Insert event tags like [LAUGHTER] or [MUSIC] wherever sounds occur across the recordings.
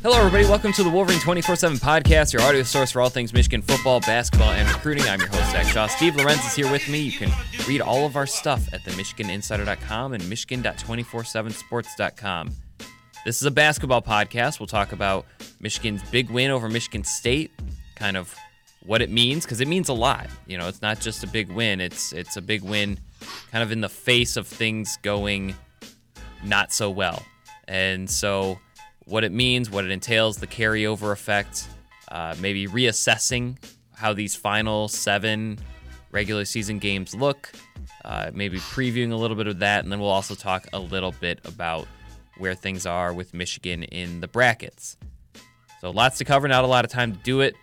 Hello, everybody. Welcome to the Wolverine 24 7 podcast, your audio source for all things Michigan football, basketball, and recruiting. I'm your host, Zach Shaw. Steve Lorenz is here with me. You can read all of our stuff at the MichiganInsider.com and Michigan.247sports.com. This is a basketball podcast. We'll talk about Michigan's big win over Michigan State, kind of what it means, because it means a lot. You know, it's not just a big win, it's, it's a big win kind of in the face of things going not so well. And so what it means, what it entails, the carryover effect, uh, maybe reassessing how these final seven regular season games look, uh, maybe previewing a little bit of that, and then we'll also talk a little bit about where things are with Michigan in the brackets. So lots to cover, not a lot of time to do it.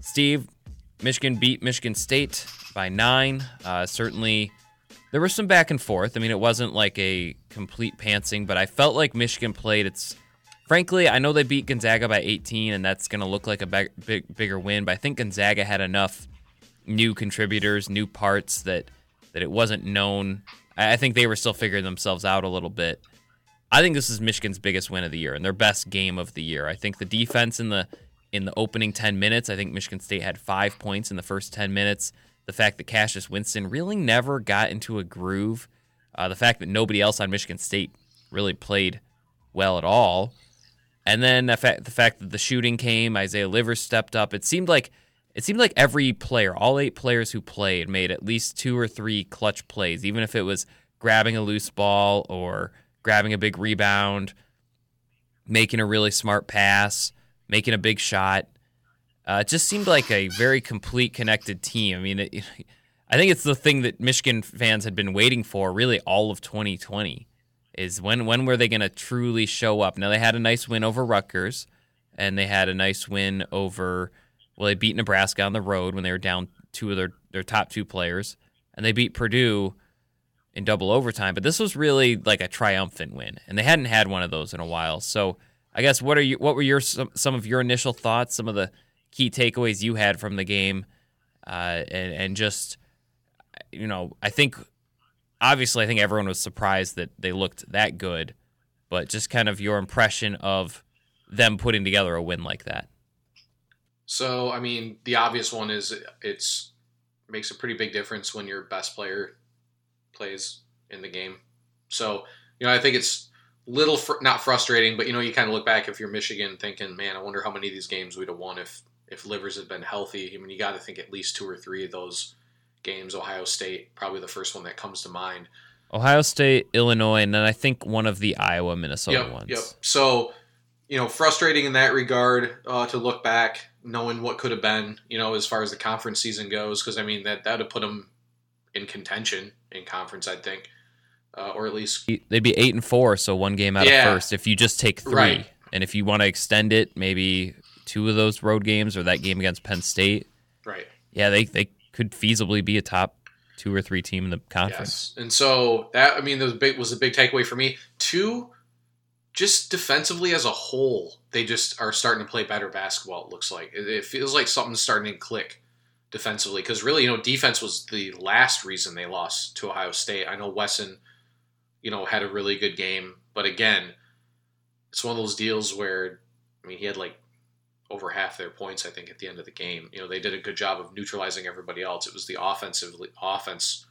Steve, Michigan beat Michigan State by nine. Uh, certainly, there was some back and forth. I mean, it wasn't like a complete pantsing, but I felt like Michigan played its frankly, I know they beat Gonzaga by 18, and that's going to look like a big, big, bigger win. But I think Gonzaga had enough new contributors, new parts that that it wasn't known. I think they were still figuring themselves out a little bit. I think this is Michigan's biggest win of the year and their best game of the year. I think the defense in the in the opening 10 minutes, I think Michigan State had 5 points in the first 10 minutes. The fact that Cassius Winston really never got into a groove, uh, the fact that nobody else on Michigan State really played well at all. And then the fact, the fact that the shooting came, Isaiah Livers stepped up. It seemed like it seemed like every player, all eight players who played, made at least two or three clutch plays, even if it was grabbing a loose ball or grabbing a big rebound, making a really smart pass, making a big shot. Uh, it just seemed like a very complete, connected team. I mean, it, [LAUGHS] I think it's the thing that Michigan fans had been waiting for really all of 2020 is when when were they going to truly show up? Now they had a nice win over Rutgers, and they had a nice win over. Well, they beat Nebraska on the road when they were down two of their their top two players, and they beat Purdue in double overtime. But this was really like a triumphant win, and they hadn't had one of those in a while. So I guess what are you? What were your some, some of your initial thoughts? Some of the key takeaways you had from the game, uh, and and just you know, I think obviously, I think everyone was surprised that they looked that good, but just kind of your impression of them putting together a win like that. So, I mean, the obvious one is it's makes a pretty big difference when your best player plays in the game. So, you know, I think it's little fr- not frustrating, but you know, you kind of look back if you're Michigan, thinking, man, I wonder how many of these games we'd have won if if Livers had been healthy. I mean, you got to think at least two or three of those games. Ohio State, probably the first one that comes to mind. Ohio State, Illinois, and then I think one of the Iowa, Minnesota yep, ones. Yep. So, you know, frustrating in that regard uh, to look back, knowing what could have been, you know, as far as the conference season goes, because I mean that that would put them in contention in conference, I think, uh, or at least they'd be eight and four, so one game out yeah. of first. If you just take three, right. and if you want to extend it, maybe two of those road games or that game against Penn State. Right. Yeah, they they could feasibly be a top two or three team in the conference. Yes. And so that I mean was big was a big takeaway for me. Two, just defensively as a whole, they just are starting to play better basketball. It looks like it, it feels like something's starting to click defensively because really, you know, defense was the last reason they lost to Ohio State. I know Wesson, you know, had a really good game, but again, it's one of those deals where I mean he had like over half their points, I think, at the end of the game. You know, they did a good job of neutralizing everybody else. It was the offensive offense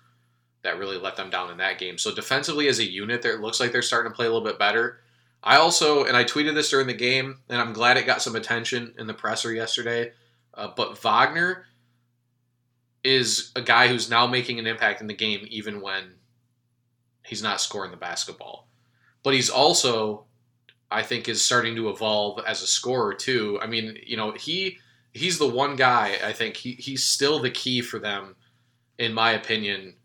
that really let them down in that game. So defensively, as a unit, there it looks like they're starting to play a little bit better. I also, and I tweeted this during the game, and I'm glad it got some attention in the presser yesterday. Uh, but Wagner is a guy who's now making an impact in the game, even when he's not scoring the basketball. But he's also I think is starting to evolve as a scorer too. I mean, you know, he he's the one guy I think he, he's still the key for them, in my opinion.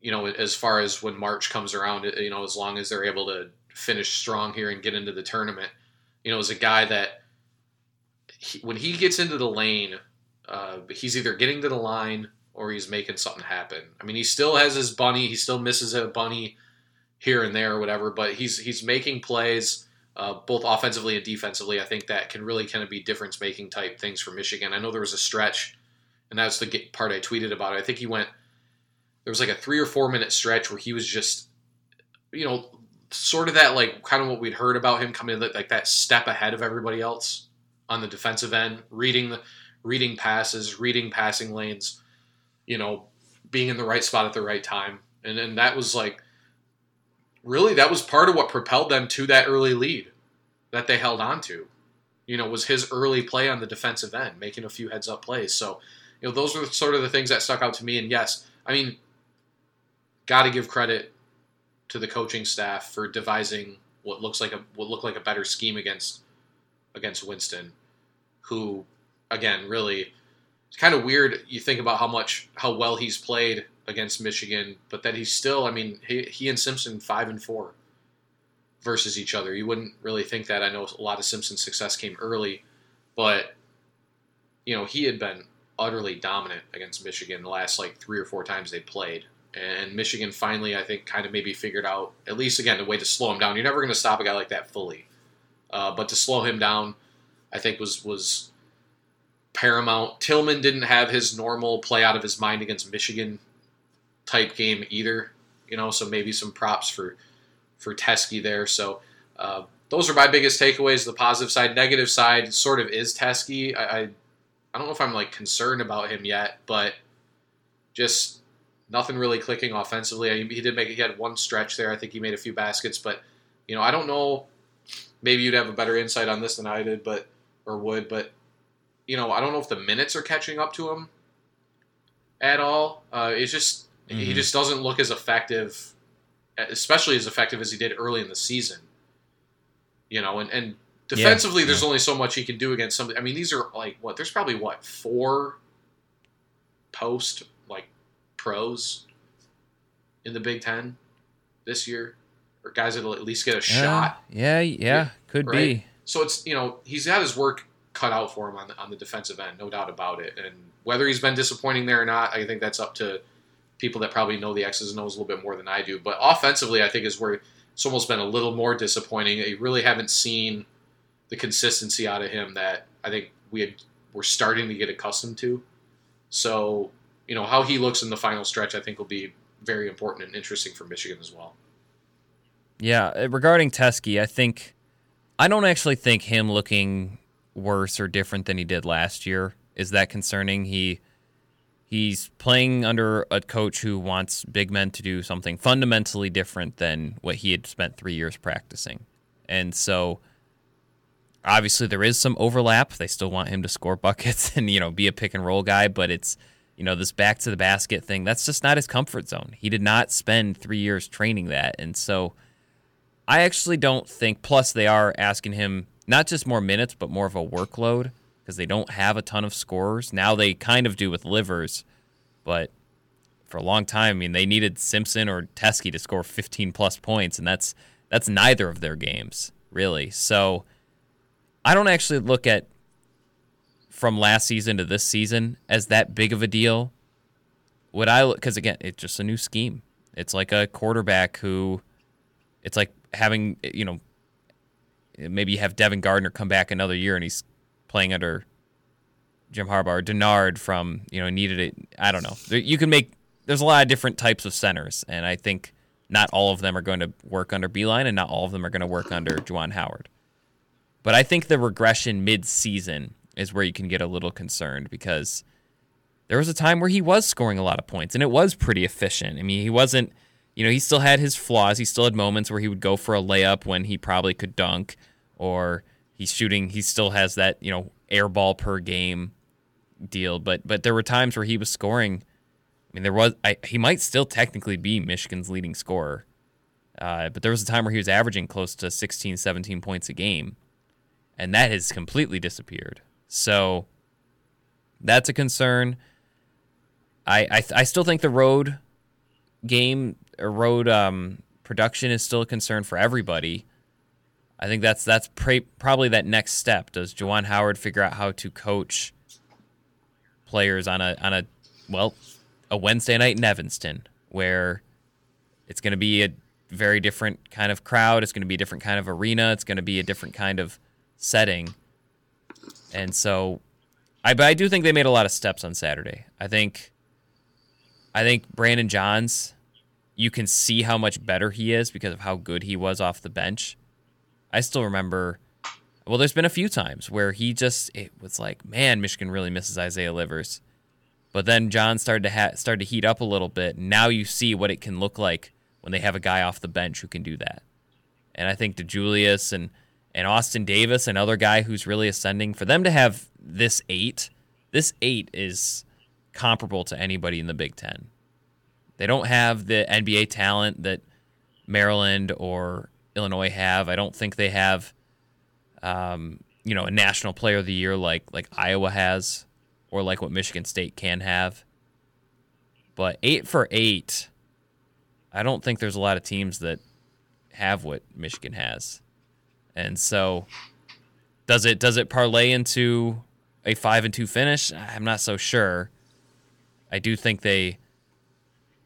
You know, as far as when March comes around, you know, as long as they're able to finish strong here and get into the tournament, you know, as a guy that he, when he gets into the lane, uh, he's either getting to the line or he's making something happen. I mean, he still has his bunny, he still misses a bunny here and there or whatever, but he's he's making plays uh, both offensively and defensively. I think that can really kind of be difference making type things for Michigan. I know there was a stretch, and that's the part I tweeted about. It. I think he went. There was like a three or four minute stretch where he was just, you know, sort of that like kind of what we'd heard about him coming in, like that step ahead of everybody else on the defensive end, reading the reading passes, reading passing lanes, you know, being in the right spot at the right time. And and that was like really that was part of what propelled them to that early lead that they held on to. You know, was his early play on the defensive end, making a few heads up plays. So, you know, those were sort of the things that stuck out to me. And yes, I mean, got to give credit to the coaching staff for devising what looks like a what looked like a better scheme against against Winston, who again really it's kind of weird. You think about how much how well he's played against Michigan, but that he's still. I mean, he, he and Simpson five and four versus each other. You wouldn't really think that. I know a lot of Simpson's success came early, but you know he had been utterly dominant against Michigan the last like three or four times they played. And Michigan finally, I think, kind of maybe figured out, at least again, a way to slow him down. You're never going to stop a guy like that fully. Uh, but to slow him down, I think was was paramount. Tillman didn't have his normal play out of his mind against Michigan type game either, you know. So maybe some props for for Teske there. So uh, those are my biggest takeaways. The positive side, negative side, sort of is Teske. I, I I don't know if I'm like concerned about him yet, but just nothing really clicking offensively. I he did make he had one stretch there. I think he made a few baskets, but you know I don't know. Maybe you'd have a better insight on this than I did, but or would, but you know, I don't know if the minutes are catching up to him at all. Uh, it's just mm-hmm. he just doesn't look as effective, especially as effective as he did early in the season. You know, and, and defensively, yeah. there's yeah. only so much he can do against somebody. I mean, these are like what? There's probably what four post like pros in the Big Ten this year, or guys that'll at least get a shot. Yeah, yeah, could right? be. So it's you know he's got his work cut out for him on the, on the defensive end, no doubt about it. And whether he's been disappointing there or not, I think that's up to people that probably know the X's and O's a little bit more than I do. But offensively, I think is where it's almost been a little more disappointing. You really haven't seen the consistency out of him that I think we had we're starting to get accustomed to. So, you know, how he looks in the final stretch, I think will be very important and interesting for Michigan as well. Yeah, uh, regarding Teske, I think I don't actually think him looking worse or different than he did last year is that concerning. He he's playing under a coach who wants big men to do something fundamentally different than what he had spent three years practicing, and so obviously there is some overlap. They still want him to score buckets [LAUGHS] and you know be a pick and roll guy, but it's you know this back to the basket thing. That's just not his comfort zone. He did not spend three years training that, and so I actually don't think. Plus, they are asking him not just more minutes, but more of a workload because they don't have a ton of scorers. Now they kind of do with Livers, but for a long time, I mean, they needed Simpson or Teske to score 15 plus points, and that's that's neither of their games really. So I don't actually look at from last season to this season as that big of a deal. Would I? Because again, it's just a new scheme. It's like a quarterback who, it's like having you know maybe you have Devin Gardner come back another year and he's playing under Jim Harbaugh, or Denard from you know needed it. I don't know. You can make there's a lot of different types of centers, and I think not all of them are going to work under Beilein, and not all of them are going to work under Juwan Howard. But I think the regression mid-season is where you can get a little concerned because there was a time where he was scoring a lot of points, and it was pretty efficient. I mean, he wasn't you know, he still had his flaws. He still had moments where he would go for a layup when he probably could dunk, or he's shooting. He still has that you know air ball per game deal. But but there were times where he was scoring. I mean, there was I, he might still technically be Michigan's leading scorer, uh, but there was a time where he was averaging close to 16, 17 points a game, and that has completely disappeared. So that's a concern. I I, I still think the road game road um, production is still a concern for everybody. I think that's that's pre- probably that next step. Does Juwan Howard figure out how to coach players on a on a well a Wednesday night in Evanston where it's going to be a very different kind of crowd. It's going to be a different kind of arena. It's going to be a different kind of setting. And so, I but I do think they made a lot of steps on Saturday. I think, I think Brandon Johns you can see how much better he is because of how good he was off the bench. I still remember. Well, there's been a few times where he just it was like, man, Michigan really misses Isaiah Livers. But then John started to ha- started to heat up a little bit. Now you see what it can look like when they have a guy off the bench who can do that. And I think DeJulius and and Austin Davis, another guy who's really ascending, for them to have this eight, this eight is comparable to anybody in the Big Ten. They don't have the NBA talent that Maryland or Illinois have. I don't think they have, um, you know, a national player of the year like like Iowa has, or like what Michigan State can have. But eight for eight, I don't think there's a lot of teams that have what Michigan has, and so does it does it parlay into a five and two finish? I'm not so sure. I do think they.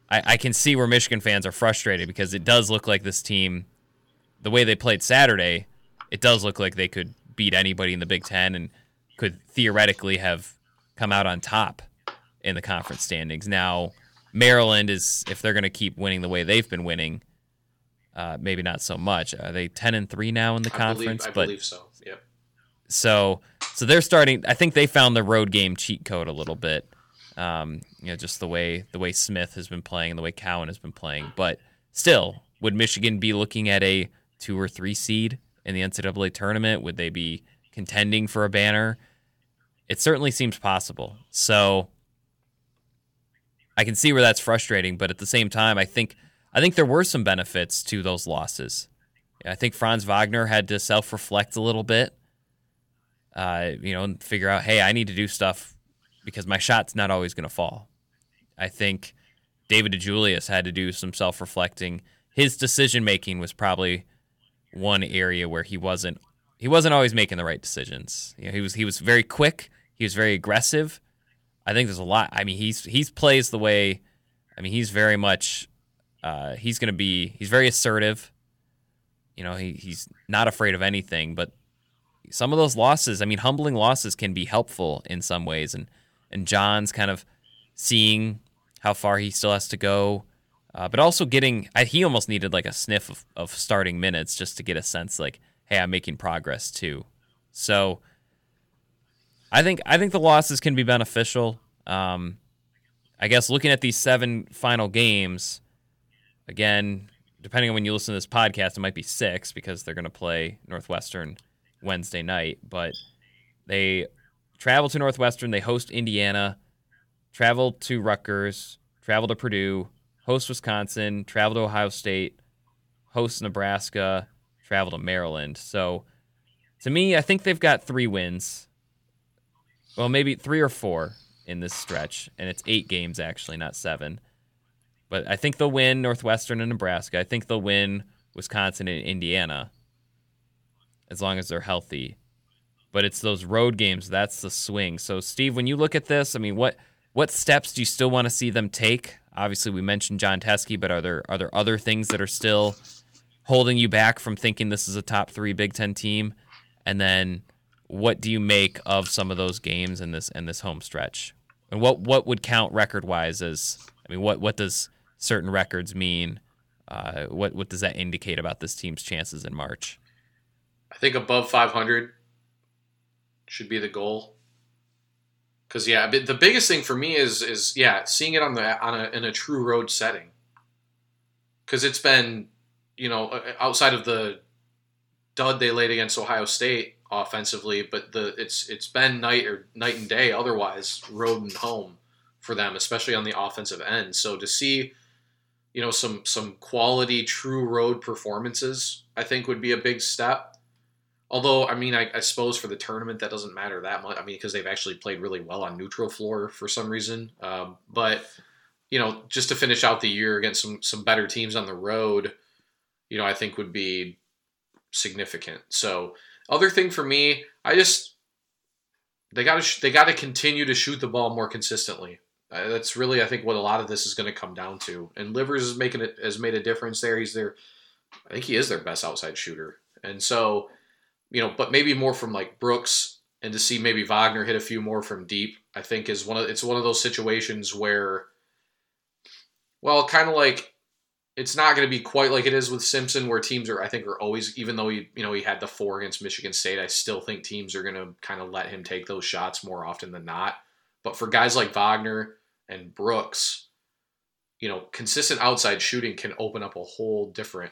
I, I can see where Michigan fans are frustrated because it does look like this team, the way they played Saturday, it does look like they could beat anybody in the Big Ten and could theoretically have come out on top in the conference standings. Now, Maryland is if they're going to keep winning the way they've been winning, uh, maybe not so much. Are they ten and three now in the I conference? Believe, I but believe so. Yep. so so they're starting. I think they found the road game cheat code a little bit. Um, you know, just the way the way Smith has been playing and the way Cowan has been playing. But still, would Michigan be looking at a two or three seed in the NCAA tournament? Would they be contending for a banner? It certainly seems possible. So I can see where that's frustrating, but at the same time, I think I think there were some benefits to those losses. I think Franz Wagner had to self reflect a little bit, uh, you know, and figure out, hey, I need to do stuff because my shot's not always going to fall. I think David DeJulius had to do some self reflecting. His decision making was probably one area where he wasn't he wasn't always making the right decisions. You know, he was he was very quick, he was very aggressive. I think there's a lot. I mean, he's he's plays the way. I mean, he's very much. Uh, he's going to be. He's very assertive. You know, he, he's not afraid of anything. But some of those losses, I mean, humbling losses can be helpful in some ways. And and John's kind of seeing how far he still has to go, uh, but also getting. I, he almost needed like a sniff of, of starting minutes just to get a sense, like, hey, I'm making progress too. So I think I think the losses can be beneficial. Um, I guess looking at these seven final games, again, depending on when you listen to this podcast, it might be six because they're going to play Northwestern Wednesday night. But they travel to Northwestern, they host Indiana, travel to Rutgers, travel to Purdue, host Wisconsin, travel to Ohio State, host Nebraska, travel to Maryland. So to me, I think they've got three wins well, maybe three or four in this stretch, and it's eight games actually, not seven. But I think they'll win Northwestern and Nebraska. I think they'll win Wisconsin and Indiana as long as they're healthy. But it's those road games that's the swing. So, Steve, when you look at this, I mean, what what steps do you still want to see them take? Obviously, we mentioned Jon Teske, but are there are there other things that are still holding you back from thinking this is a top three Big Ten team? And then what do you make of some of those games in this in this home stretch? And what what would count record wise as I mean what what does certain records mean? Uh, what what does that indicate about this team's chances in March? I think above 500 should be the goal. Cause yeah, the biggest thing for me is is yeah, seeing it on the on a in a true road setting. Cause it's been, you know, outside of the dud they laid against Ohio State, offensively, but the it's it's been night or night and day otherwise, road and home for them, especially on the offensive end. So to see, you know, some some quality true road performances, I think would be a big step. Although, I mean, I, I suppose for the tournament that doesn't matter that much. I mean, because they've actually played really well on neutral floor for some reason. Um, but you know, just to finish out the year against some some better teams on the road, you know, I think would be significant. So other thing for me, I just they got to they got to continue to shoot the ball more consistently. Uh, that's really I think what a lot of this is going to come down to. And Livers is making it has made a difference there. He's their I think he is their best outside shooter. And so, you know, but maybe more from like Brooks and to see maybe Wagner hit a few more from deep, I think is one of it's one of those situations where well, kind of like it's not going to be quite like it is with Simpson, where teams are, I think, are always, even though he, you know, he had the four against Michigan State, I still think teams are going to kind of let him take those shots more often than not. But for guys like Wagner and Brooks, you know, consistent outside shooting can open up a whole different.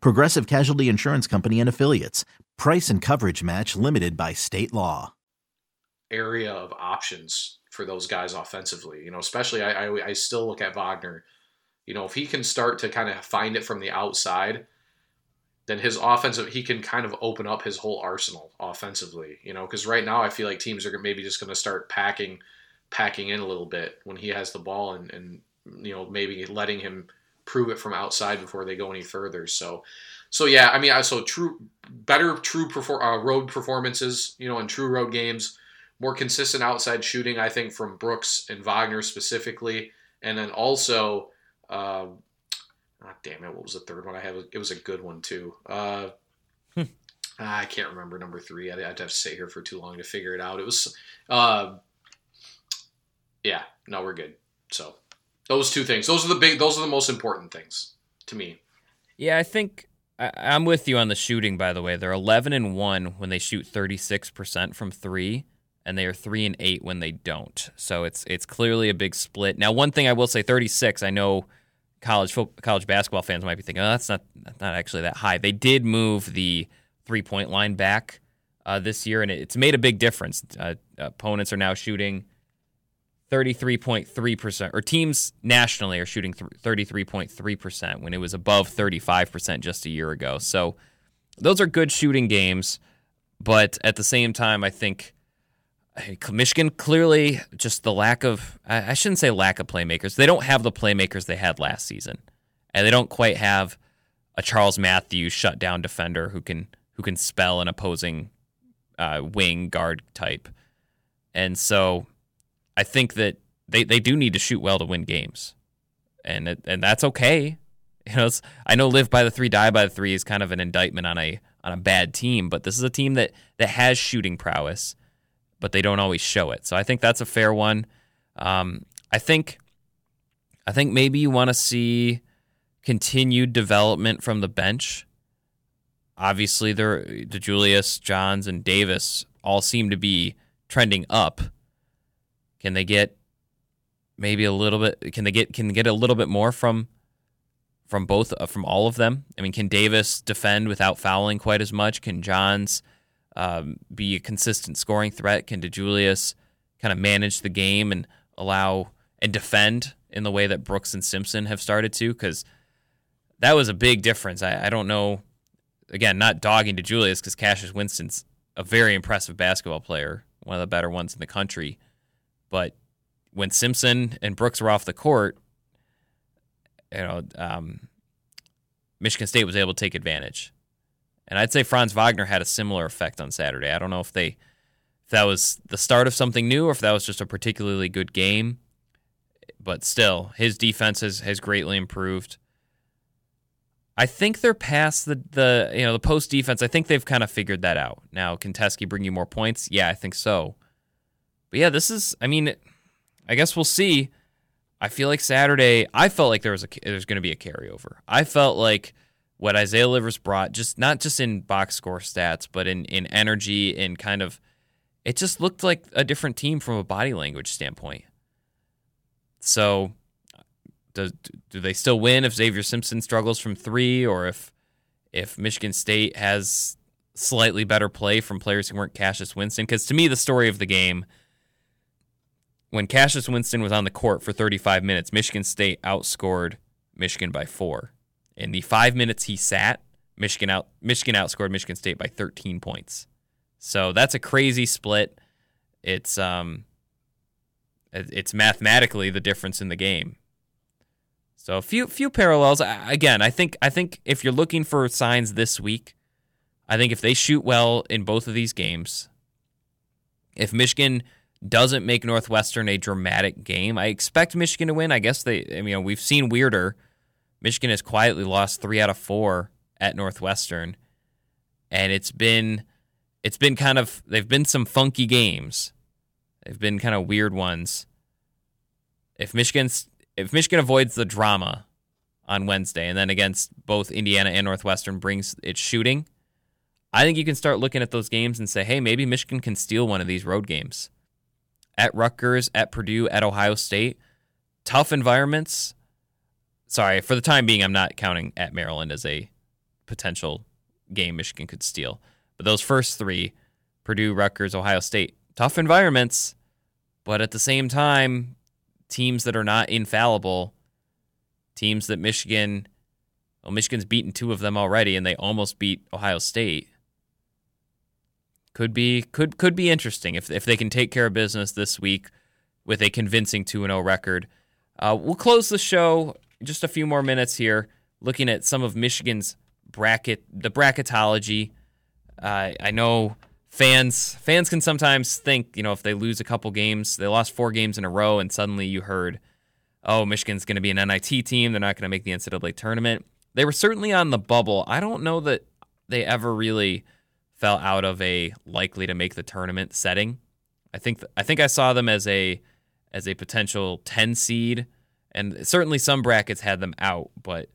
Progressive Casualty Insurance Company and Affiliates. Price and coverage match limited by state law. Area of options for those guys offensively. You know, especially I, I, I still look at Wagner you know, if he can start to kind of find it from the outside, then his offensive he can kind of open up his whole arsenal offensively. You know, because right now I feel like teams are maybe just going to start packing packing in a little bit when he has the ball and and you know maybe letting him prove it from outside before they go any further. So. So yeah, I mean, so true, better true perfor- uh, road performances, you know, in true road games, more consistent outside shooting, I think, from Brooks and Wagner specifically, and then also um, oh, damn it, what was the third one I had? It was a good one too. Uh, hmm. I can't remember number three. I'd have to sit here for too long to figure it out. It was, uh, yeah, no, we're good. So those two things, those are the big, those are the most important things to me. Yeah, I think I, I'm with you on the shooting. By the way, they're 11 and one when they shoot 36 percent from three and they are three and eight when they don't. So it's it's clearly a big split. Now, one thing I will say, 36. I know college college basketball fans might be thinking, oh, that's not not actually that high. They did move the three point line back uh, this year, and it's made a big difference. Uh, opponents are now shooting 33.3%, or teams nationally are shooting 33.3% when it was above 35% just a year ago. So those are good shooting games, but at the same time, I think Michigan clearly just the lack of I shouldn't say lack of playmakers. They don't have the playmakers they had last season, and they don't quite have a Charles Matthews shutdown defender who can who can spell an opposing uh, wing guard type. And so, I think that they, they do need to shoot well to win games, and it, and that's okay. [LAUGHS] You know, I know live by the three, die by the three is kind of an indictment on a on a bad team, but this is a team that that has shooting prowess but they don't always show it. So I think that's a fair one. Um, I think I think maybe you want to see continued development from the bench. Obviously, there DeJulius, Johns, and Davis all seem to be trending up. Can they get maybe a little bit? Can they get can they get a little bit more from from both uh, from all of them? I mean, can Davis defend without fouling quite as much? Can Johns um, be a consistent scoring threat? Can DeJulius kind of manage the game and allow and defend in the way that Brooks and Simpson have started to? Because that was a big difference. I, I don't know. Again, not dogging DeJulius because Cassius Winston's a very impressive basketball player, one of the better ones in the country. But when Simpson and Brooks were off the court, you know, um, Michigan State was able to take advantage. And I'd say Franz Wagner had a similar effect on Saturday. I don't know if they if that was the start of something new or if that was just a particularly good game. But still, his defense has, has greatly improved. I think they're past the, the you know the post defense. I think they've kind of figured that out. Now, can Teske bring you more points? Yeah, I think so. But yeah, this is. I mean, I guess we'll see. I feel like Saturday. I felt like there was a there's going to be a carryover. I felt like what Isaiah Livers brought, just not just in box score stats, but in in energy and kind of, it just looked like a different team from a body language standpoint. So, do do they still win if Xavier Simpson struggles from three, or if if Michigan State has slightly better play from players who weren't Cassius Winston? Because to me, the story of the game. When Cassius Winston was on the court for 35 minutes, Michigan State outscored Michigan by four. In the five minutes he sat, Michigan out Michigan outscored Michigan State by 13 points. So that's a crazy split. It's um, it's mathematically the difference in the game. So a few few parallels. Again, I think I think if you're looking for signs this week, I think if they shoot well in both of these games, if Michigan doesn't make Northwestern a dramatic game, I expect Michigan to win. I guess they, I mean, you know, we've seen weirder. Michigan has quietly lost three out of four at Northwestern, and it's been it's been kind of they've been some funky games. They've been kind of weird ones. If Michigan's if Michigan avoids the drama on Wednesday and then against both Indiana and Northwestern brings its shooting, I think you can start looking at those games and say, hey, maybe Michigan can steal one of these road games. At Rutgers, at Purdue, at Ohio State, tough environments. Sorry, for the time being, I'm not counting at Maryland as a potential game Michigan could steal. But those first three, Purdue, Rutgers, Ohio State, tough environments, but at the same time, teams that are not infallible, teams that Michigan, well, Michigan's beaten two of them already, and they almost beat Ohio State. Could be could could be interesting if if they can take care of business this week with a convincing two and zero record. Uh, we'll close the show just a few more minutes here, looking at some of Michigan's bracket, the bracketology. Uh, I know fans fans can sometimes think, you know, if they lose a couple games, they lost four games in a row, and suddenly you heard, oh, Michigan's going to be an NIT team. They're not going to make the NCAA tournament. They were certainly on the bubble. I don't know that they ever really fell out of a likely to make the tournament setting. I think th- I think I saw them as a as a potential 10 seed and certainly some brackets had them out, but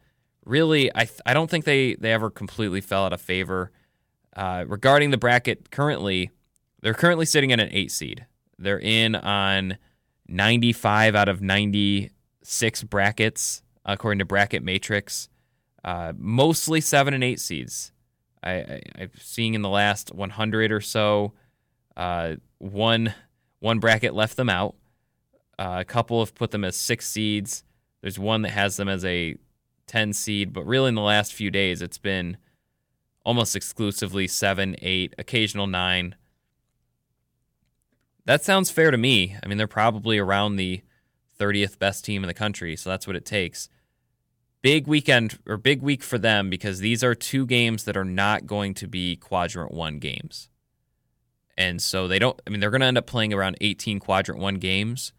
really I th- I don't think they they ever completely fell out of favor. Uh, regarding the bracket currently, they're currently sitting at an 8 seed. They're in on 95 out of 96 brackets according to Bracket Matrix. Uh, mostly 7 and 8 seeds. I, am seeing in the last 100 or so, uh, one one bracket left them out. Uh, a couple have put them as six seeds. There's one that has them as a 10 seed, but really in the last few days, it's been almost exclusively seven, eight, occasional nine. That sounds fair to me. I mean, they're probably around the 30th best team in the country, so that's what it takes big weekend or big week for them because these are two games that are not going to be quadrant one games. And so they don't, I mean, they're going to end up playing around 18 quadrant one games.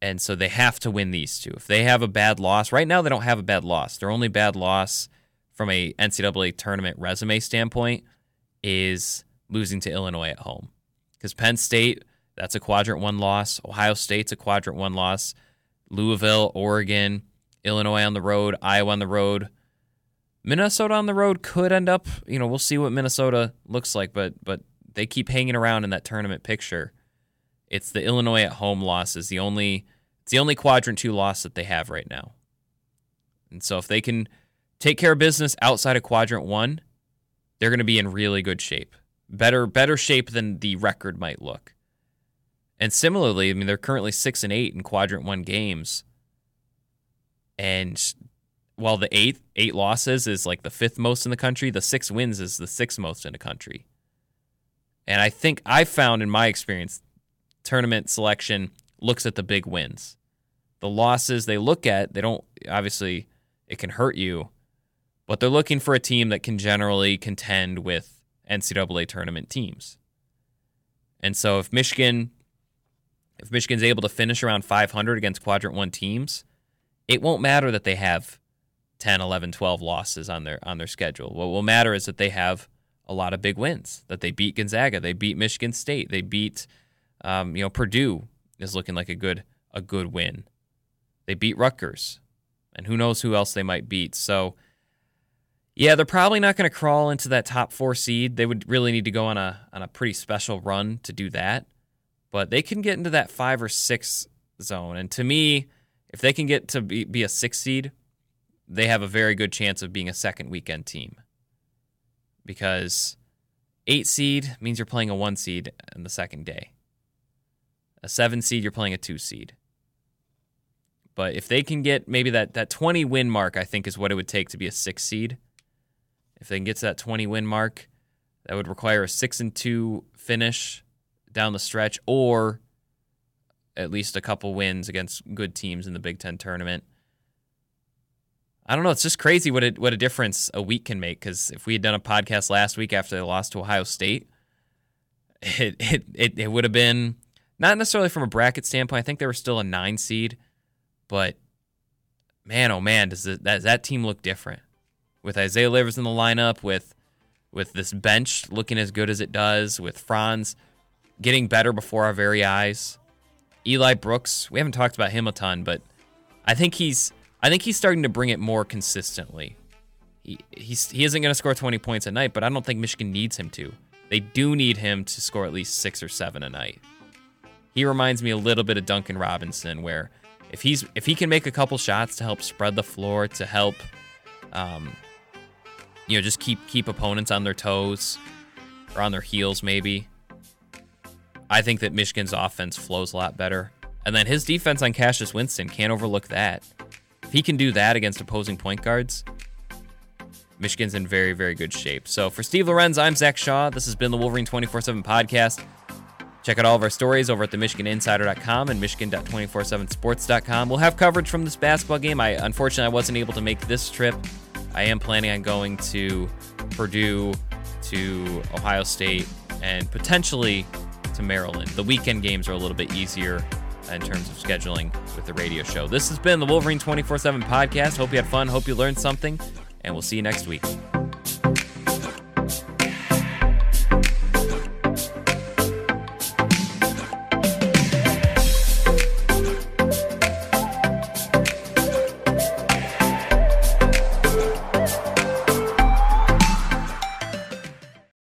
And so they have to win these two. If they have a bad loss, right now they don't have a bad loss. Their only bad loss from a NCAA tournament resume standpoint is losing to Illinois at home. Because Penn State, that's a quadrant one loss. Ohio State's a quadrant one loss. Louisville, Oregon, Illinois on the road, Iowa on the road. Minnesota on the road could end up, you know, we'll see what Minnesota looks like, but but they keep hanging around in that tournament picture. It's the Illinois at home loss is the only it's the only quadrant 2 loss that they have right now. And so if they can take care of business outside of quadrant 1, they're going to be in really good shape. Better better shape than the record might look. And similarly, I mean they're currently 6 and 8 in quadrant 1 games and while the eighth eight losses is like the fifth most in the country, the six wins is the sixth most in the country. And I think I found in my experience, tournament selection looks at the big wins. The losses they look at, they don't obviously it can hurt you, but they're looking for a team that can generally contend with NCAA tournament teams. And so if Michigan if Michigan's able to finish around 500 against quadrant 1 teams, it won't matter that they have 10, 11, 12 losses on their on their schedule. What will matter is that they have a lot of big wins. That they beat Gonzaga, they beat Michigan State, they beat um, you know Purdue is looking like a good a good win. They beat Rutgers, and who knows who else they might beat. So yeah, they're probably not going to crawl into that top four seed. They would really need to go on a on a pretty special run to do that. But they can get into that five or six zone, and to me if they can get to be, be a six seed, they have a very good chance of being a second weekend team. Because eight seed means you're playing a one seed in the second day. A seven seed, you're playing a two seed. But if they can get maybe that, that 20 win mark, I think is what it would take to be a six seed. If they can get to that 20 win mark, that would require a six and two finish down the stretch, or at least a couple wins against good teams in the Big Ten tournament. I don't know. It's just crazy what a, what a difference a week can make. Because if we had done a podcast last week after they lost to Ohio State, [LAUGHS] it it it, it would have been not necessarily from a bracket standpoint. I think they were still a nine seed, but man, oh man, does it, that that team look different with Isaiah Livers in the lineup, with with this bench looking as good as it does, with Franz getting better before our very eyes. Eli Brooks, we haven't talked about him a ton, but I think he's I think he's starting to bring it more consistently. He he's, he isn't going to score 20 points a night, but I don't think Michigan needs him to. They do need him to score at least 6 or 7 a night. He reminds me a little bit of Duncan Robinson where if he's if he can make a couple shots to help spread the floor, to help um you know, just keep keep opponents on their toes or on their heels maybe. I think that Michigan's offense flows a lot better. And then his defense on Cassius Winston can't overlook that. If he can do that against opposing point guards, Michigan's in very, very good shape. So for Steve Lorenz, I'm Zach Shaw. This has been the Wolverine 24 7 podcast. Check out all of our stories over at the MichiganInsider.com and Michigan.247sports.com. We'll have coverage from this basketball game. I unfortunately I wasn't able to make this trip. I am planning on going to Purdue, to Ohio State, and potentially to Maryland. The weekend games are a little bit easier in terms of scheduling with the radio show. This has been the Wolverine 24 7 podcast. Hope you had fun. Hope you learned something. And we'll see you next week.